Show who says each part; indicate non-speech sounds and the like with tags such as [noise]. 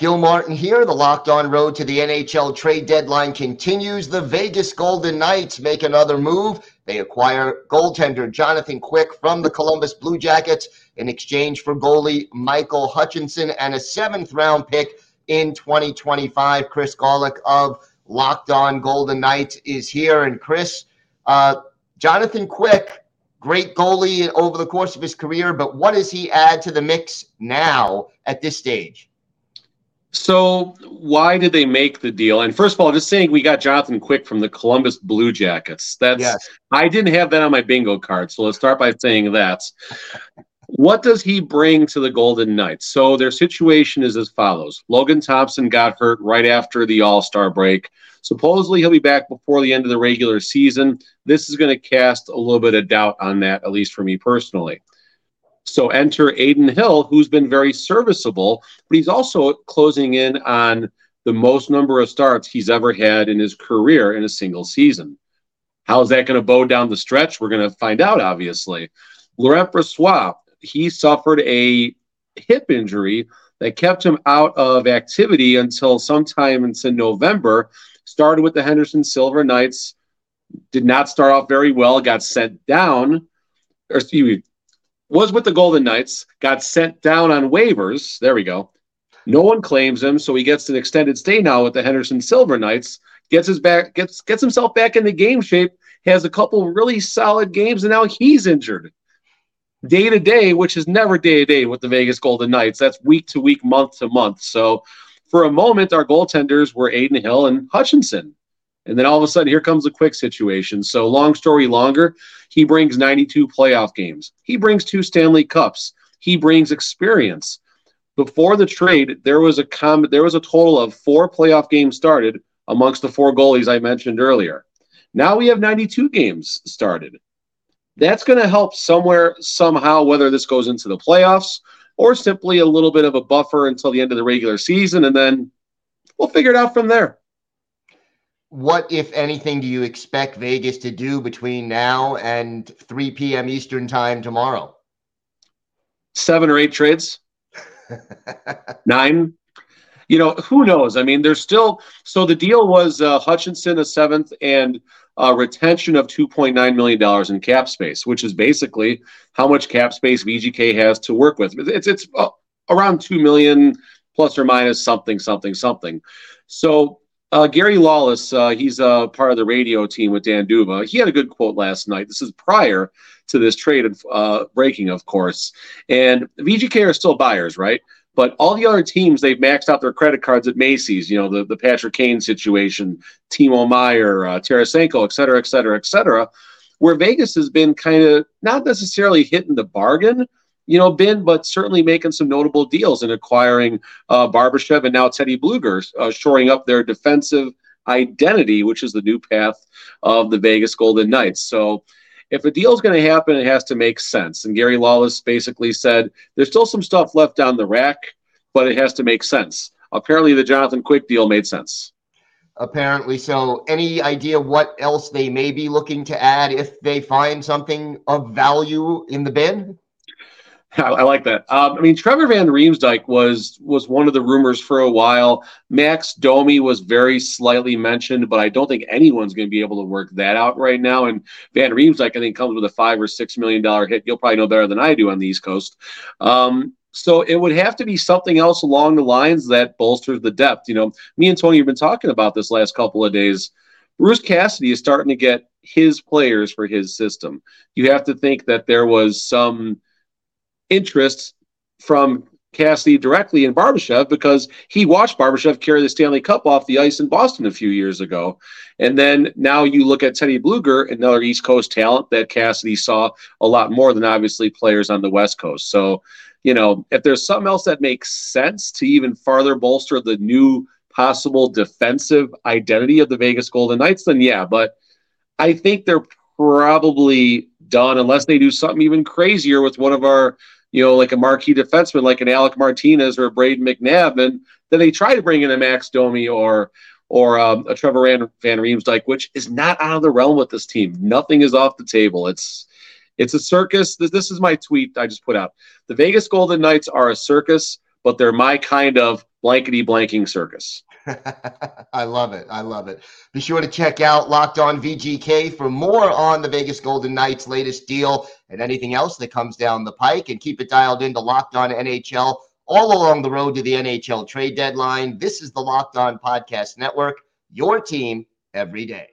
Speaker 1: Gil Martin here. The locked on road to the NHL trade deadline continues. The Vegas Golden Knights make another move. They acquire goaltender Jonathan Quick from the Columbus Blue Jackets in exchange for goalie Michael Hutchinson and a seventh round pick in 2025. Chris Gawlik of Locked On Golden Knights is here. And Chris, uh, Jonathan Quick, great goalie over the course of his career, but what does he add to the mix now at this stage?
Speaker 2: So why did they make the deal? And first of all, just saying we got Jonathan Quick from the Columbus Blue Jackets. That's yes. I didn't have that on my bingo card. So let's start by saying that. What does he bring to the Golden Knights? So their situation is as follows. Logan Thompson got hurt right after the All-Star break. Supposedly he'll be back before the end of the regular season. This is going to cast a little bit of doubt on that, at least for me personally. So enter Adin Hill, who's been very serviceable, but he's also closing in on the most number of starts he's ever had in his career in a single season. How is that going to bow down the stretch? We're going to find out, obviously. Laurent Brossoit, he suffered a hip injury that kept him out of activity until sometime into November. Started with the Henderson Silver Knights, did not start off very well, got sent down, or excuse me, was with the Golden Knights, got sent down on waivers. There we go. No one claims him, so he gets an extended stay now with the Henderson Silver Knights. Gets his back, gets gets himself back into game shape. Has a couple really solid games, and now he's injured. Day to day, which is never day to day with the Vegas Golden Knights. That's week to week, month to month. So, for a moment, our goaltenders were Adin Hill and Hutchinson. And then all of a sudden, here comes a quick situation. So, long story longer, he brings 92 playoff games. He brings two Stanley Cups. He brings experience. Before the trade, there was a com- there was a total of four playoff games started amongst the four goalies I mentioned earlier. Now we have 92 games started. That's going to help somewhere, somehow, whether this goes into the playoffs or simply a little bit of a buffer until the end of the regular season, and then we'll figure it out from there
Speaker 1: what, if anything, do you expect Vegas to do between now and 3 p.m. Eastern time tomorrow?
Speaker 2: Seven or eight trades? [laughs] Nine? You know, who knows? I mean, there's still so the deal was uh, Hutchinson a seventh and a retention of $2.9 million in cap space, which is basically how much cap space VGK has to work with. It's it's uh, around 2 million plus or minus something, something, something. So uh, Gary Lawless, uh, he's uh, part of the radio team with Dan D'Uva. He had a good quote last night. This is prior to this trade uh, breaking, of course. And VGK are still buyers, right? But all the other teams, they've maxed out their credit cards at Macy's. You know, the, the Patrick Kane situation, Timo Meier, uh, Tarasenko, et cetera, et cetera, et cetera. Where Vegas has been kind of not necessarily hitting the bargain, you know, been, but certainly making some notable deals and acquiring uh, Barbashev and now Teddy Blueger, uh, shoring up their defensive identity, which is the new path of the Vegas Golden Knights. So if a deal is going to happen, it has to make sense. And Gary Lawless basically said there's still some stuff left down the rack, but it has to make sense. Apparently, the Jonathan Quick deal made sense.
Speaker 1: Apparently so. Any idea what else they may be looking to add if they find something of value in the bin? [laughs]
Speaker 2: I, I like that. Um, I mean, Trevor Van Riemsdyk was was one of the rumors for a while. Max Domi was very slightly mentioned, but I don't think anyone's going to be able to work that out right now. And Van Riemsdyk, I think, comes with a five or six million dollar hit. You'll probably know better than I do on the East Coast. Um, so it would have to be something else along the lines that bolsters the depth. You know, me and Tony have been talking about this last couple of days. Bruce Cassidy is starting to get his players for his system. You have to think that there was some interest from Cassidy directly in Barbashev because he watched Barbashev carry the Stanley Cup off the ice in Boston a few years ago. And then now you look at Teddy Blueger, another East Coast talent that Cassidy saw a lot more than obviously players on the West Coast. So, you know, if there's something else that makes sense to even farther bolster the new possible defensive identity of the Vegas Golden Knights, then yeah. But I think they're probably done unless they do something even crazier with one of our you know, like a marquee defenseman like an Alec Martinez or a Brayden McNabb, and then they try to bring in a Max Domi or or um, a Trevor Van, Van Riemsdyk, which is not out of the realm with this team. Nothing is off the table. It's it's a circus. This, this is my tweet I just put out. The Vegas Golden Knights are a circus, but they're my kind of blankety blanking circus. [laughs]
Speaker 1: I love it. I love it. Be sure to check out Locked On VGK for more on the Vegas Golden Knights' latest deal and anything else that comes down the pike. And keep it dialed into Locked On NHL all along the road to the NHL trade deadline. This is the Locked On Podcast Network, your team every day.